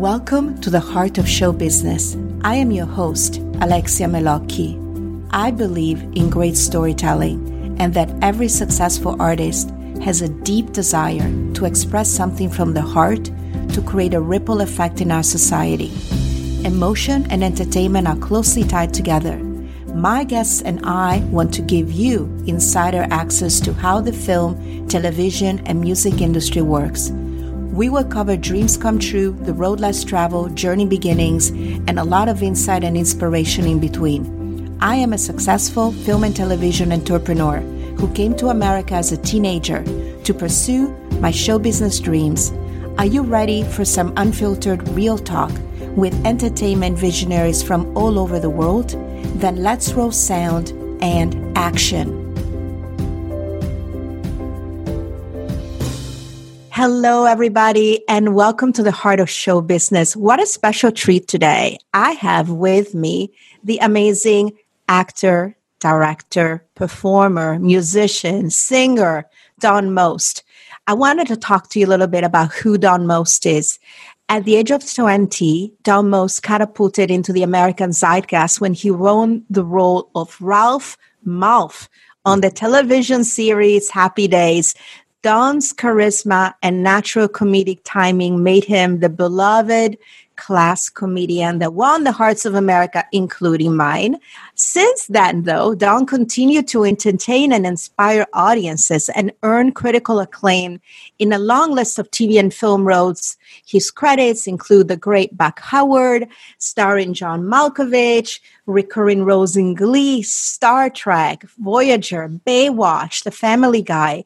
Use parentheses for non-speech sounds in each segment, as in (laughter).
Welcome to the Heart of Show Business. I am your host, Alexia Melocchi. I believe in great storytelling and that every successful artist has a deep desire to express something from the heart to create a ripple effect in our society. Emotion and entertainment are closely tied together. My guests and I want to give you insider access to how the film, television, and music industry works we will cover dreams come true, the road less traveled, journey beginnings, and a lot of insight and inspiration in between. I am a successful film and television entrepreneur who came to America as a teenager to pursue my show business dreams. Are you ready for some unfiltered real talk with entertainment visionaries from all over the world? Then let's roll sound and action. Hello, everybody, and welcome to the Heart of Show Business. What a special treat today. I have with me the amazing actor, director, performer, musician, singer, Don Most. I wanted to talk to you a little bit about who Don Most is. At the age of 20, Don Most catapulted into the American zeitgeist when he won the role of Ralph Malph on the television series Happy Days Don's charisma and natural comedic timing made him the beloved class comedian that won the hearts of America, including mine. Since then, though, Don continued to entertain and inspire audiences and earn critical acclaim in a long list of TV and film roles. His credits include The Great Buck Howard, starring John Malkovich, recurring roles in Glee, Star Trek, Voyager, Baywatch, The Family Guy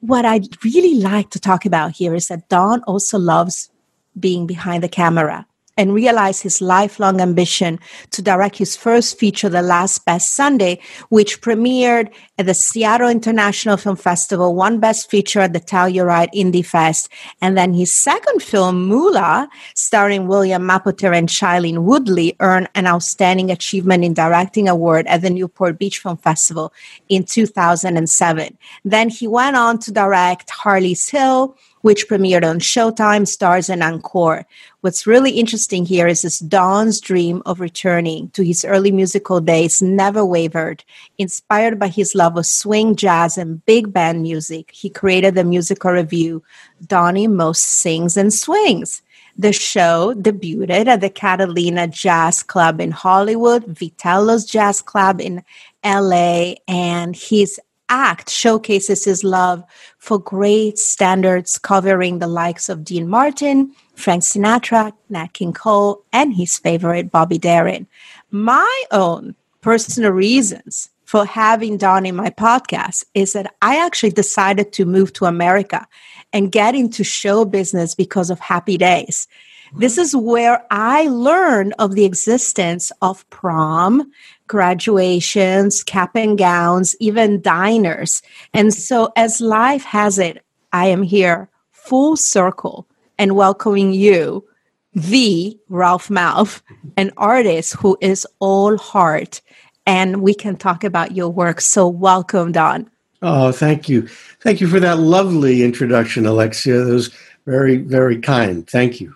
what I'd really like to talk about here is that Don also loves being behind the camera and realized his lifelong ambition to direct his first feature, The Last Best Sunday, which premiered at the Seattle International Film Festival, won Best Feature at the Telluride Indie Fest. And then his second film, Moola, starring William Mapother and Shailene Woodley, earned an Outstanding Achievement in Directing Award at the Newport Beach Film Festival in 2007. Then he went on to direct Harley's Hill, which premiered on Showtime, Stars, and Encore. What's really interesting here is this Don's dream of returning to his early musical days never wavered. Inspired by his love of swing, jazz, and big band music, he created the musical revue Donny Most Sings and Swings. The show debuted at the Catalina Jazz Club in Hollywood, Vitello's Jazz Club in LA, and his act showcases his love for great standards covering the likes of Dean Martin, Frank Sinatra, Nat King Cole, and his favorite Bobby Darin. My own personal reasons for having Don in my podcast is that I actually decided to move to America and get into show business because of Happy Days. This is where I learned of the existence of prom, graduations, cap and gowns, even diners. And so, as life has it, I am here full circle and welcoming you, the Ralph Malph, an artist who is all heart. And we can talk about your work. So, welcome, Don. Oh, thank you. Thank you for that lovely introduction, Alexia. That was very, very kind. Thank you.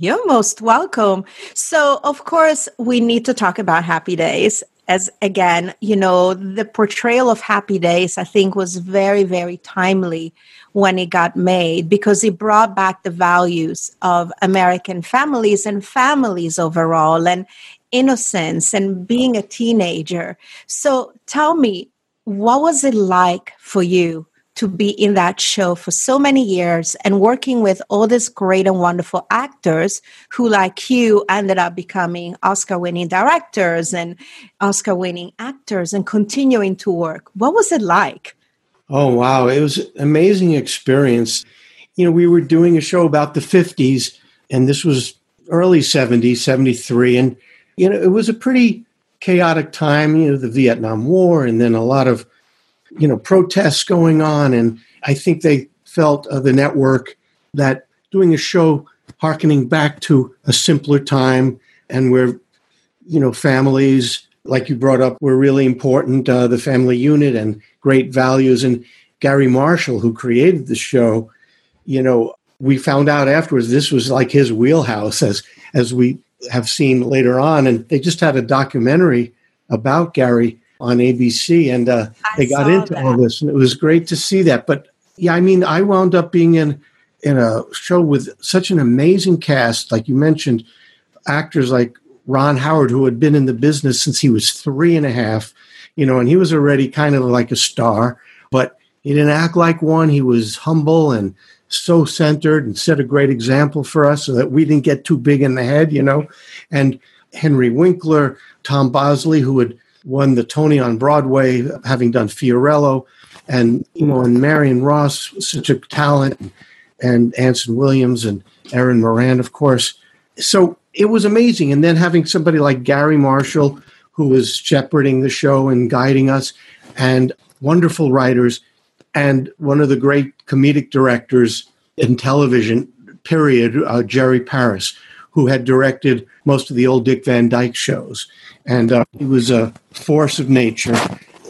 You're most welcome. So, of course, we need to talk about Happy Days. As again, you know, the portrayal of Happy Days, I think, was very, very timely when it got made because it brought back the values of American families and families overall and innocence and being a teenager. So, tell me, what was it like for you to be in that show for so many years and working with all these great and wonderful actors who, like you, ended up becoming Oscar winning directors and Oscar winning actors and continuing to work. What was it like? Oh, wow. It was an amazing experience. You know, we were doing a show about the 50s, and this was early 70s, 73. And, you know, it was a pretty chaotic time, you know, the Vietnam War, and then a lot of you know protests going on, and I think they felt uh, the network that doing a show harkening back to a simpler time and where you know families like you brought up were really important uh, the family unit and great values and garry marshall who created the show you know we found out afterwards this was like his wheelhouse, as as we have seen later on. And they just had a documentary about Garry on ABC, and uh, they got into that. all this, and it was great to see that. But yeah, I mean, I wound up being in in a show with such an amazing cast, like you mentioned, actors like Ron Howard, who had been in the business since he was three and a half, you know, and he was already kind of like a star, but he didn't act like one. He was humble and so centered and set a great example for us so that we didn't get too big in the head, you know. And Henry Winkler, Tom Bosley, who had won the Tony on Broadway, having done Fiorello, and you know, and Marion Ross, such a talent, and Anson Williams and Erin Moran, of course. So it was amazing. And then having somebody like Garry Marshall, who was shepherding the show and guiding us, and wonderful writers, and one of the great comedic directors in television, period, uh, Jerry Paris, who had directed most of the old Dick Van Dyke shows. And uh, he was a force of nature.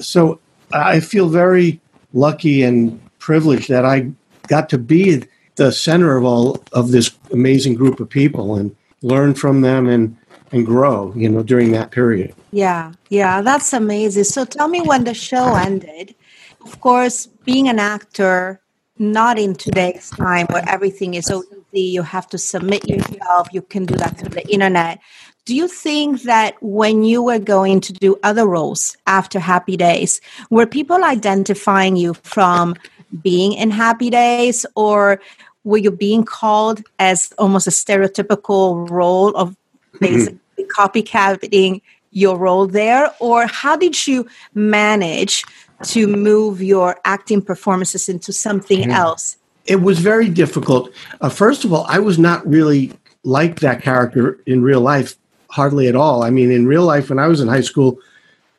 So I feel very lucky and privileged that I got to be the center of all of this amazing group of people and learn from them and and grow you know during that period. Yeah yeah that's amazing. So tell me when the show ended. Of course being an actor not in today's time where everything is so you have to submit yourself you can do that through the internet do you think that when you were going to do other roles after Happy Days, were people identifying you from being in Happy Days, or were you being called as almost a stereotypical role of mm-hmm. basically copycatting your role there? Or how did you manage to move your acting performances into something yeah. else? It was very difficult. Uh, first of all, I was not really like that character in real life hardly at all. I mean, in real life, when I was in high school,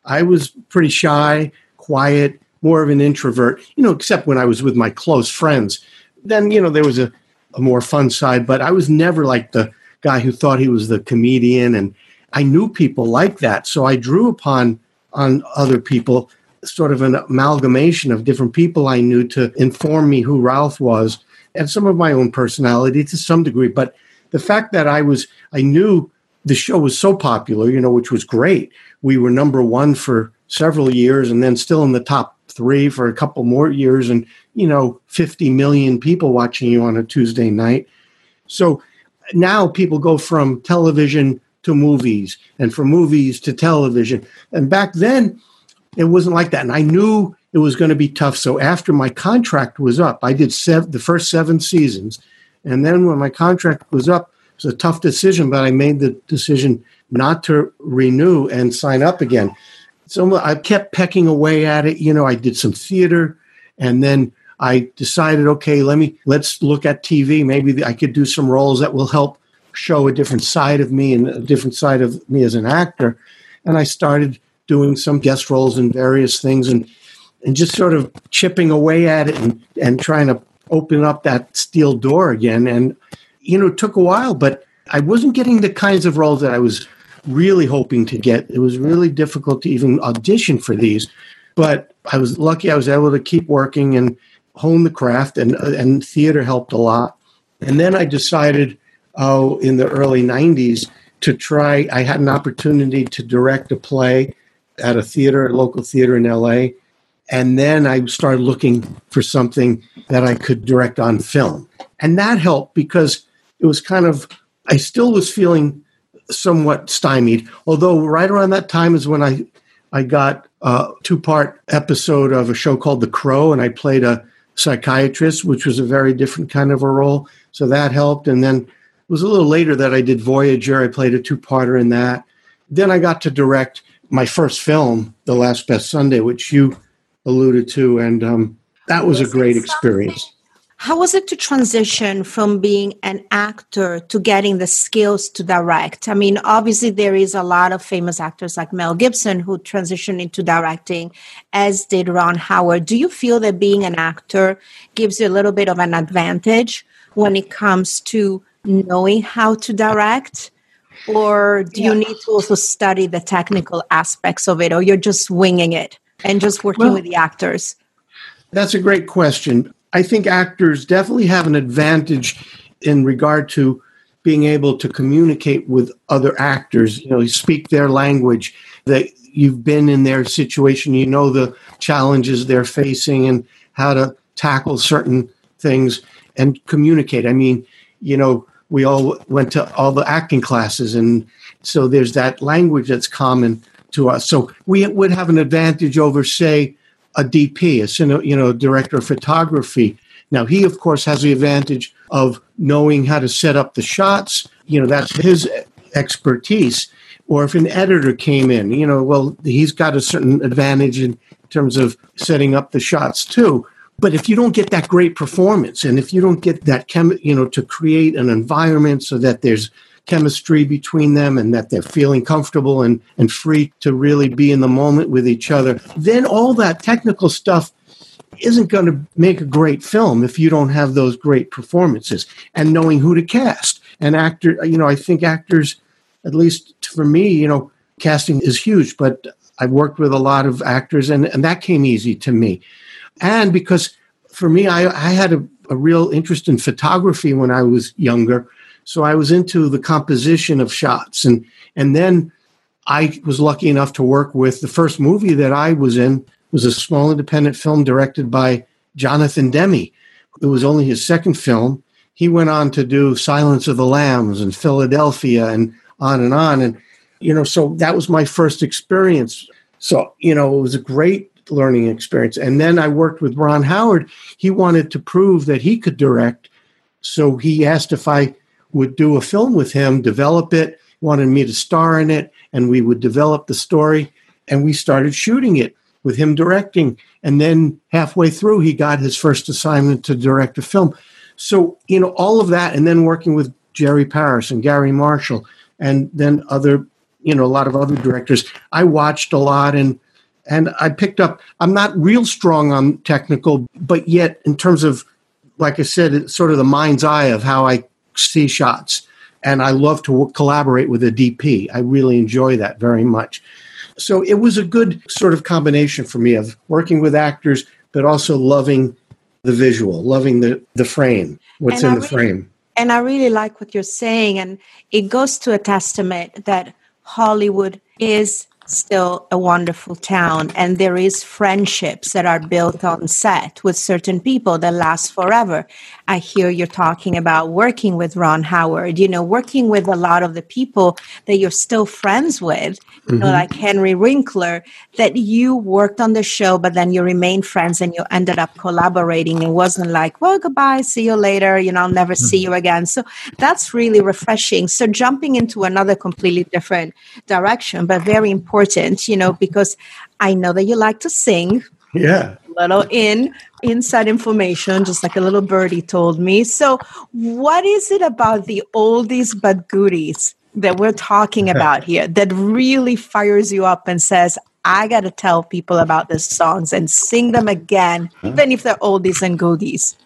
I was pretty shy, quiet, more of an introvert, you know, except when I was with my close friends. Then, you know, there was a, a more fun side, but I was never like the guy who thought he was the comedian. And I knew people like that. So I drew upon on other people, sort of an amalgamation of different people I knew to inform me who Ralph was and some of my own personality to some degree. But the fact that I was, I knew the show was so popular, you know, which was great. We were number one for several years and then still in the top three for a couple more years and, you know, 50 million people watching you on a Tuesday night. So now people go from television to movies and from movies to television. And back then, it wasn't like that. And I knew it was going to be tough. So after my contract was up, I did sev- the first seven seasons. And then when my contract was up, it was a tough decision, but I made the decision not to renew and sign up again. So I kept pecking away at it. You know, I did some theater and then I decided, okay, let me let's look at TV. Maybe I could do some roles that will help show a different side of me and a different side of me as an actor. And I started doing some guest roles in various things and and just sort of chipping away at it and, and trying to open up that steel door again. And you know, it took a while, but I wasn't getting the kinds of roles that I was really hoping to get. It was really difficult to even audition for these, but I was lucky I was able to keep working and hone the craft, and and theater helped a lot. And then I decided, oh, in the early '90s, to try. I had an opportunity to direct a play at a theater, a local theater in LA, and then I started looking for something that I could direct on film, and that helped because it was kind of I still was feeling somewhat stymied. Although right around that time is when I I got a two part episode of a show called The Crow, and I played a psychiatrist, which was a very different kind of a role. So that helped. And then it was a little later that I did Voyager. I played a two parter in that. Then I got to direct my first film, The Last Best Sunday, which you alluded to, and um, that was a great experience. How was it to transition from being an actor to getting the skills to direct? I mean, obviously, there is a lot of famous actors like Mel Gibson who transitioned into directing, as did Ron Howard. Do you feel that being an actor gives you a little bit of an advantage when it comes to knowing how to direct? Or do yeah. you need to also study the technical aspects of it, or you're just winging it and just working well, with the actors? That's a great question I think actors definitely have an advantage in regard to being able to communicate with other actors, you know, you speak their language, that you've been in their situation, you know the challenges they're facing and how to tackle certain things and communicate. I mean, you know, we all went to all the acting classes and so there's that language that's common to us. So we would have an advantage over, say, a DP, a you know, director of photography. Now he, of course, has the advantage of knowing how to set up the shots. You know, that's his expertise. Or if an editor came in, you know, well, he's got a certain advantage in terms of setting up the shots too. But if you don't get that great performance, and if you don't get that chem, you know, to create an environment so that there's chemistry between them and that they're feeling comfortable and, and free to really be in the moment with each other, then all that technical stuff isn't going to make a great film if you don't have those great performances and knowing who to cast. And actor, you know, I think actors, at least for me, you know, casting is huge, but I've worked with a lot of actors and, and that came easy to me. And because for me, I, I had a, a real interest in photography when I was younger so I was into the composition of shots. And, and then I was lucky enough to work with the first movie that I was in was a small independent film directed by Jonathan Demme. It was only his second film. He went on to do Silence of the Lambs and Philadelphia and on and on. And, you know, so that was my first experience. So, you know, it was a great learning experience. And then I worked with Ron Howard. He wanted to prove that he could direct. So he asked if I would do a film with him, develop it, wanted me to star in it, and we would develop the story. And we started shooting it with him directing. And then halfway through, he got his first assignment to direct a film. So, you know, all of that, and then working with Jerry Paris and Garry Marshall, and then other, you know, a lot of other directors. I watched a lot and and I picked up. I'm not real strong on technical, but yet in terms of, like I said, it's sort of the mind's eye of how I see shots. And I love to collaborate with a DP. I really enjoy that very much. So it was a good sort of combination for me of working with actors, but also loving the visual, loving the, the frame, what's and in I the really, frame. And I really like what you're saying. And it goes to a testament that Hollywood is still a wonderful town and there is friendships that are built on set with certain people that last forever i hear you're talking about working with ron howard you know working with a lot of the people that you're still friends with you know mm-hmm. like henry winkler that you worked on the show but then you remained friends and you ended up collaborating it wasn't like well goodbye see you later you know i'll never mm-hmm. see you again so that's really refreshing so jumping into another completely different direction but very important, you know, because I know that you like to sing. Yeah. Little in inside information, just like a little birdie told me. So, what is it about the oldies but goodies that we're talking (laughs) about here that really fires you up and says, I got to tell people about these songs and sing them again, even if they're oldies and goodies?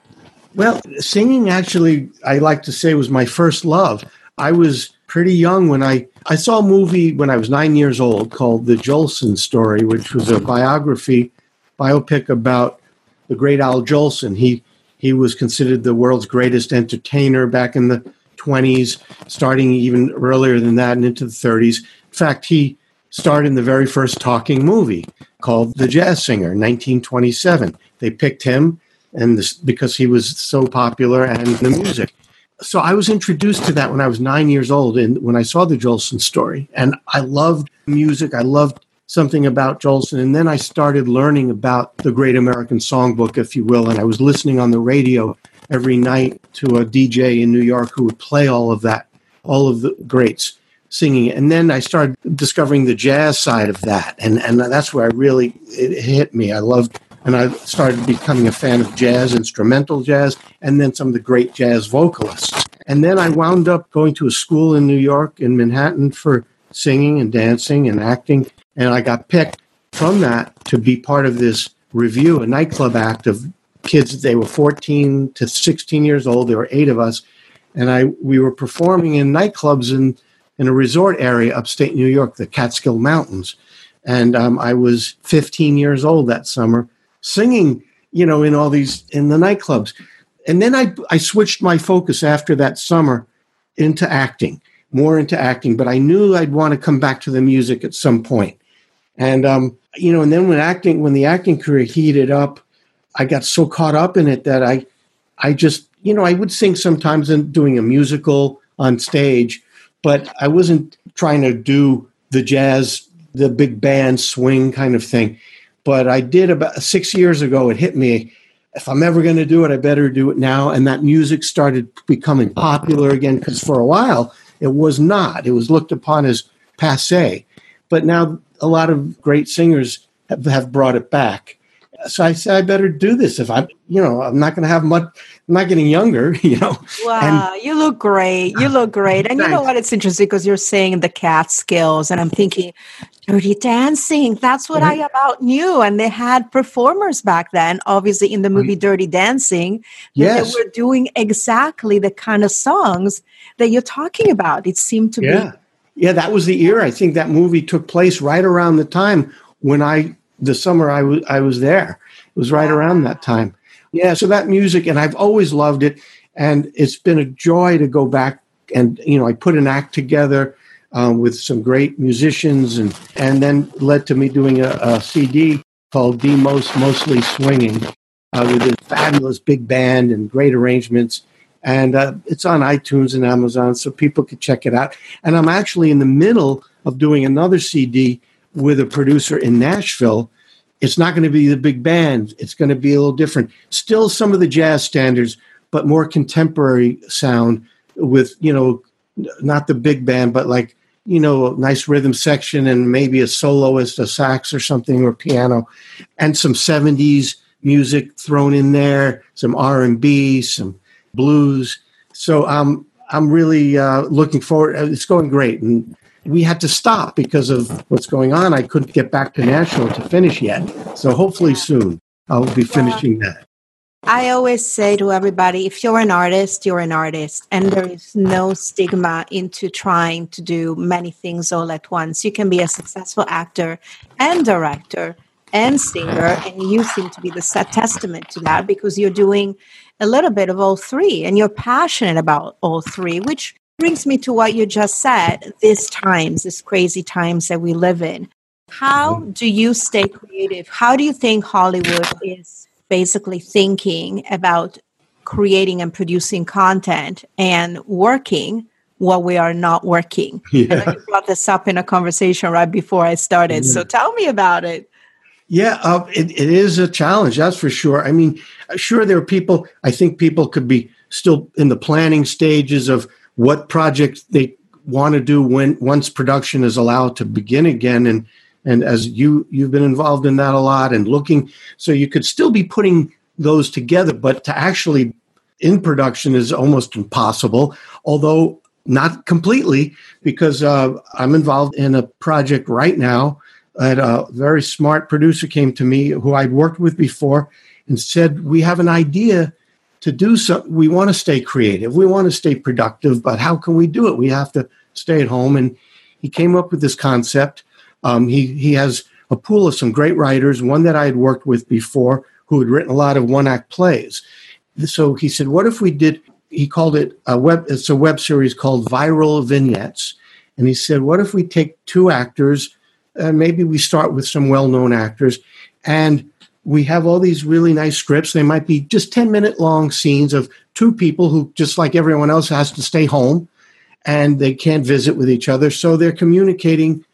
Well, singing actually, I like to say, was my first love. I was pretty young when I I saw a movie when I was nine years old called The Jolson Story, which was a biography, biopic about the great Al Jolson. He he was considered the world's greatest entertainer back in the 20s, starting even earlier than that and into the 30s. In fact, he starred in the very first talking movie called The Jazz Singer, 1927. They picked him and this, because he was so popular and the music so I was introduced to that when I was nine years old and when I saw the Jolson story. And I loved music. I loved something about Jolson. And then I started learning about the Great American Songbook, if you will. And I was listening on the radio every night to a DJ in New York who would play all of that, all of the greats singing. And then I started discovering the jazz side of that. And, and that's where I really, it hit me. I loved and I started becoming a fan of jazz, instrumental jazz, and then some of the great jazz vocalists. And then I wound up going to a school in New York, in Manhattan, for singing and dancing and acting. And I got picked from that to be part of this review, a nightclub act of kids. They were 14 to 16 years old. There were eight of us. And I we were performing in nightclubs in, in a resort area upstate New York, the Catskill Mountains. And um, I was 15 years old that summer singing, you know, in all these in the nightclubs. And then I I switched my focus after that summer into acting, more into acting. But I knew I'd want to come back to the music at some point. And um, you know, and then when acting, when the acting career heated up, I got so caught up in it that I, I just, you know, I would sing sometimes in doing a musical on stage, but I wasn't trying to do the jazz, the big band swing kind of thing. But I did about six years ago. It hit me. If I'm ever going to do it, I better do it now. And that music started becoming popular again because for a while it was not. It was looked upon as passe. But now a lot of great singers have, have brought it back. So I said, I better do this. If I, you know, I'm not going to have much, I'm not getting younger, (laughs) you know. Wow, and, you look great. You look great. And you know what? It's interesting because you're saying the Catskills, and I'm thinking, dirty dancing. That's what right. I about knew. And they had performers back then, obviously in the mm-hmm. movie right. Dirty Dancing. Yes. They were doing exactly the kind of songs that you're talking about. It seemed to yeah. be yeah, that was the year. I think that movie took place right around the time when I, the summer I was I was there. It was right around that time. Yeah, so that music, and I've always loved it, and it's been a joy to go back and you know I put an act together um, with some great musicians, and and then led to me doing a, a CD called The Most Mostly Swinging uh, with a fabulous big band and great arrangements and uh, it's on iTunes and Amazon, so people can check it out. And I'm actually in the middle of doing another CD with a producer in Nashville. It's not going to be the big band. It's going to be a little different. Still some of the jazz standards, but more contemporary sound with, you know, not the big band, but like, you know, a nice rhythm section and maybe a soloist, a sax or something or piano and some 70s music thrown in there, some R&B, some blues. So um, I'm really uh, looking forward. Uh, it's going great, and we had to stop because of what's going on. I couldn't get back to Nashville to finish yet. So hopefully soon I'll be finishing that. I always say to everybody, if you're an artist, you're an artist, and there is no stigma into trying to do many things all at once. You can be a successful actor and director and singer, and you seem to be the testament to that because you're doing a little bit of all three and you're passionate about all three, which brings me to what you just said these times, these crazy times that we live in. How mm-hmm. do you stay creative? How do you think Hollywood is basically thinking about creating and producing content and working while we are not working? (laughs) Yeah. And i brought this up in a conversation right before I started. Yeah. So tell me about it. Yeah, uh, it, it is a challenge, that's for sure. I mean, sure, there are people, I think people could be still in the planning stages of what project they want to do when once production is allowed to begin again and and as you you've been involved in that a lot and looking so you could still be putting those together but to actually in production is almost impossible although not completely because uh, i'm involved in a project right now a very smart producer came to me who I'd worked with before and said, We have an idea to do something. We want to stay creative. We want to stay productive, but how can we do it? We have to stay at home. And he came up with this concept. Um, he, he has a pool of some great writers, one that I had worked with before who had written a lot of one act plays. So he said, What if we did? He called it a web, it's a web series called Viral Vignettes. And he said, What if we take two actors? And maybe we start with some well-known actors. And we have all these really nice scripts. They might be just 10 minute long scenes of two people who just like everyone else has to stay home and they can't visit with each other. So they're communicating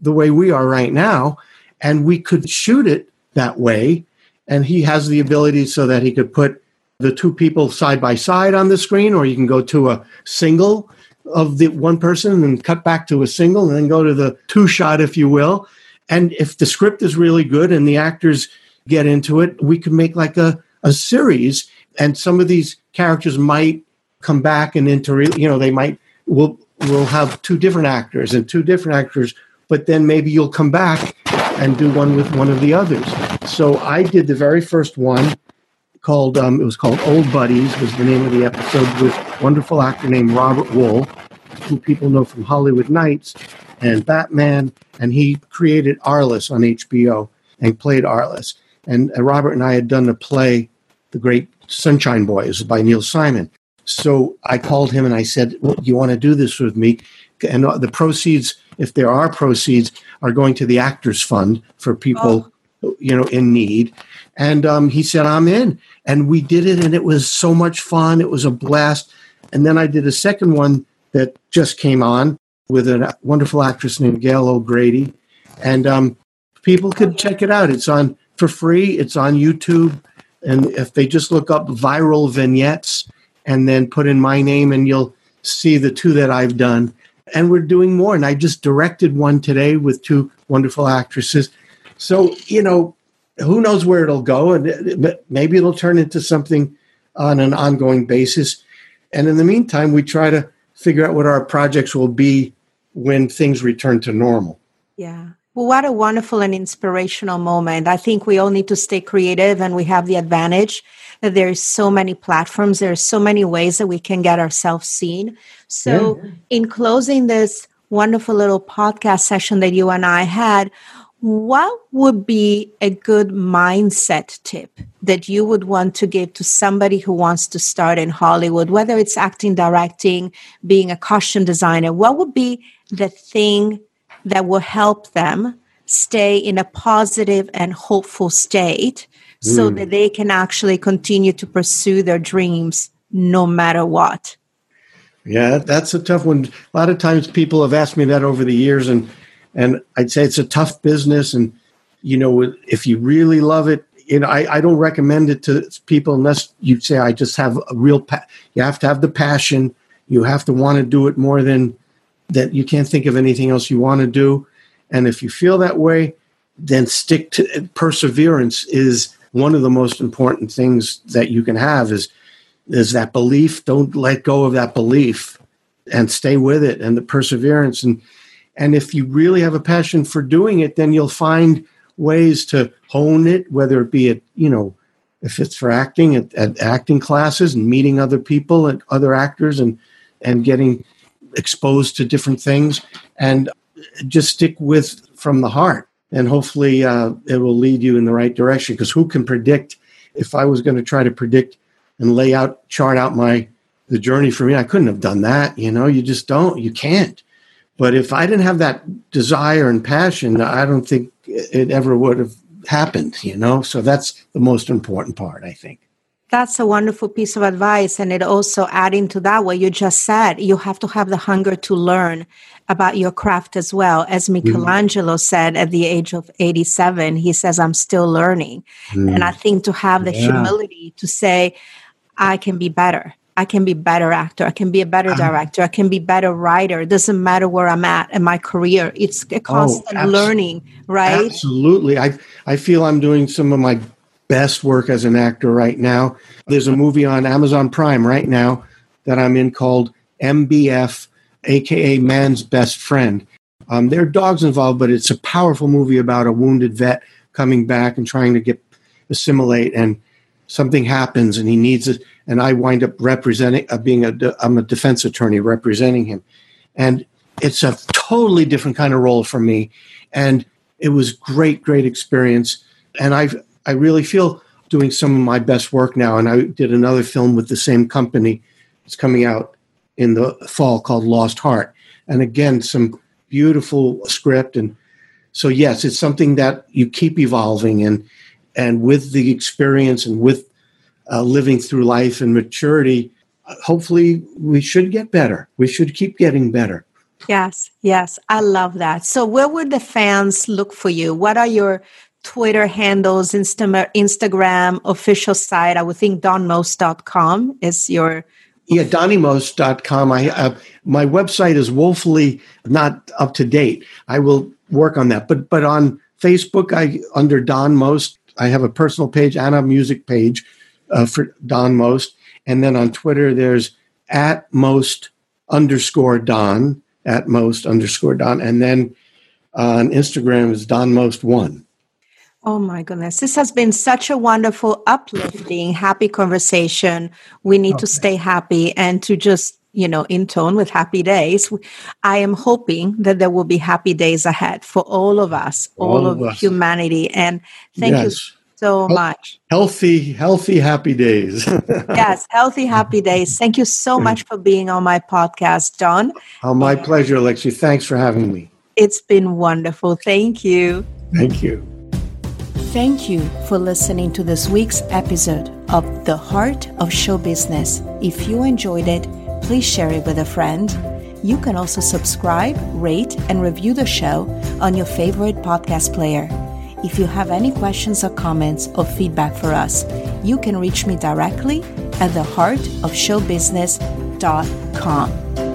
the way we are right now and we could shoot it that way. And he has the ability so that he could put the two people side by side on the screen or you can go to a single of the one person and cut back to a single and then go to the two shot, if you will. And if the script is really good and the actors get into it, we could make like a, a series. And some of these characters might come back and inter, you know, they might, we'll, we'll have two different actors and two different actors, but then maybe you'll come back and do one with one of the others. So I did the very first one called um, it was called Old Buddies was the name of the episode with wonderful actor named Robert Wuhl, who people know from Hollywood Nights and Batman, and he created Arliss on HBO and played Arliss. And uh, Robert and I had done a play, The Great Sunshine Boys by Neil Simon. So I called him and I said, well, You want to do this with me? And the proceeds, if there are proceeds, are going to the Actors Fund for people, oh. You know, in need. And um, he said, I'm in. And we did it, and it was so much fun. It was a blast. And then I did a second one that just came on with a wonderful actress named Gail O'Grady. And um, people could check it out. It's on for free, it's on YouTube. And if they just look up viral vignettes and then put in my name, and you'll see the two that I've done. And we're doing more. And I just directed one today with two wonderful actresses. So, you know, who knows where it'll go? And maybe it'll turn into something on an ongoing basis. And in the meantime, we try to figure out what our projects will be when things return to normal. Yeah. Well, what a wonderful and inspirational moment. I think we all need to stay creative and we have the advantage that there's so many platforms, there's so many ways that we can get ourselves seen. So, yeah. in closing this wonderful little podcast session that you and I had, what would be a good mindset tip that you would want to give to somebody who wants to start in Hollywood, whether it's acting, directing, being a costume designer? What would be the thing that will help them stay in a positive and hopeful state mm. so hmm. that they can actually continue to pursue their dreams no matter what? Yeah, that's a tough one. A lot of times people have asked me that over the years, and and I'd say it's a tough business. And you know, if you really love it, you know, I, I don't recommend it to people unless you say I just have a real. Pa- you have to have the passion. You have to want to do it more than that. You can't think of anything else you want to do. And if you feel that way, then stick to perseverance is one of the most important things that you can have is is that belief don't let go of that belief and stay with it and the perseverance and and if you really have a passion for doing it, then you'll find ways to hone it, whether it be at, you know, if it's for acting at, at acting classes and meeting other people and other actors and and getting exposed to different things. And just stick with from the heart. And hopefully uh, it will lead you in the right direction. Because who can predict? If i was going to try to predict and lay out chart out my the journey for me i couldn't have done that you know? You just don't. You can't but if I didn't have that desire and passion, I don't think it ever would have happened, you know? So that's the most important part, I think. That's a wonderful piece of advice. And it also adding to that, what you just said, you have to have the hunger to learn about your craft as well. As mm-hmm. Michelangelo mm. said at the age of 87, he says, I'm still learning. Mm. And I think to have the yeah. humility to say, I can be better. I can be better actor. I can be a better uh-huh. director. I can be better writer. It doesn't matter where I'm at in my career. It's a oh, constant oh, learning, right? Absolutely. I I feel I'm doing some of my best work as an actor right now. There's a movie on Amazon Prime right now that I'm in called MBF, aka Man's Best Friend. Um, there are dogs involved, but it's a powerful movie about a wounded vet coming back and trying to get assimilate and something happens and he needs it and i wind up representing uh, being a i'm a defense attorney representing him. And it's a totally different kind of role for me and it was great great experience. And i i really feel doing some of my best work now and i did another film with the same company it's coming out in the fall called lost heart. And again some beautiful script and so yes it's something that you keep evolving and and with the experience and with uh, living through life and maturity, hopefully we should get better. We should keep getting better. Yes, yes, I love that. So, where would the fans look for you? What are your Twitter handles, Insta- Instagram, official site? I would think donmost.com is your. Yeah, donnymost.com. I, uh, my website is woefully not up to date. I will work on that. But but on Facebook, I under Don Most, I have a personal page and a music page uh, for Don Most. And then on Twitter, there's at most underscore Don, at most underscore Don. And then on Instagram is Don Most One. Oh my goodness. This has been such a wonderful, uplifting, happy conversation. We need okay. to stay happy and to just, you know, in tone with happy days. I am hoping that there will be happy days ahead for all of us, all, all of, us. humanity. And thank yes. you so much. Healthy, healthy, happy days. (laughs) yes, healthy, happy days. Thank you so much for being on my podcast, Don. Oh, my pleasure, Alexi. Thanks for having me. It's been wonderful. Thank you. Thank you. Thank you for listening to this week's episode of The Heart of Show Business. If you enjoyed it, please share it with a friend. You can also subscribe, rate, and review the show on your favorite podcast player. If you have any questions or comments or feedback for us, you can reach me directly at theheartofshowbusiness.com.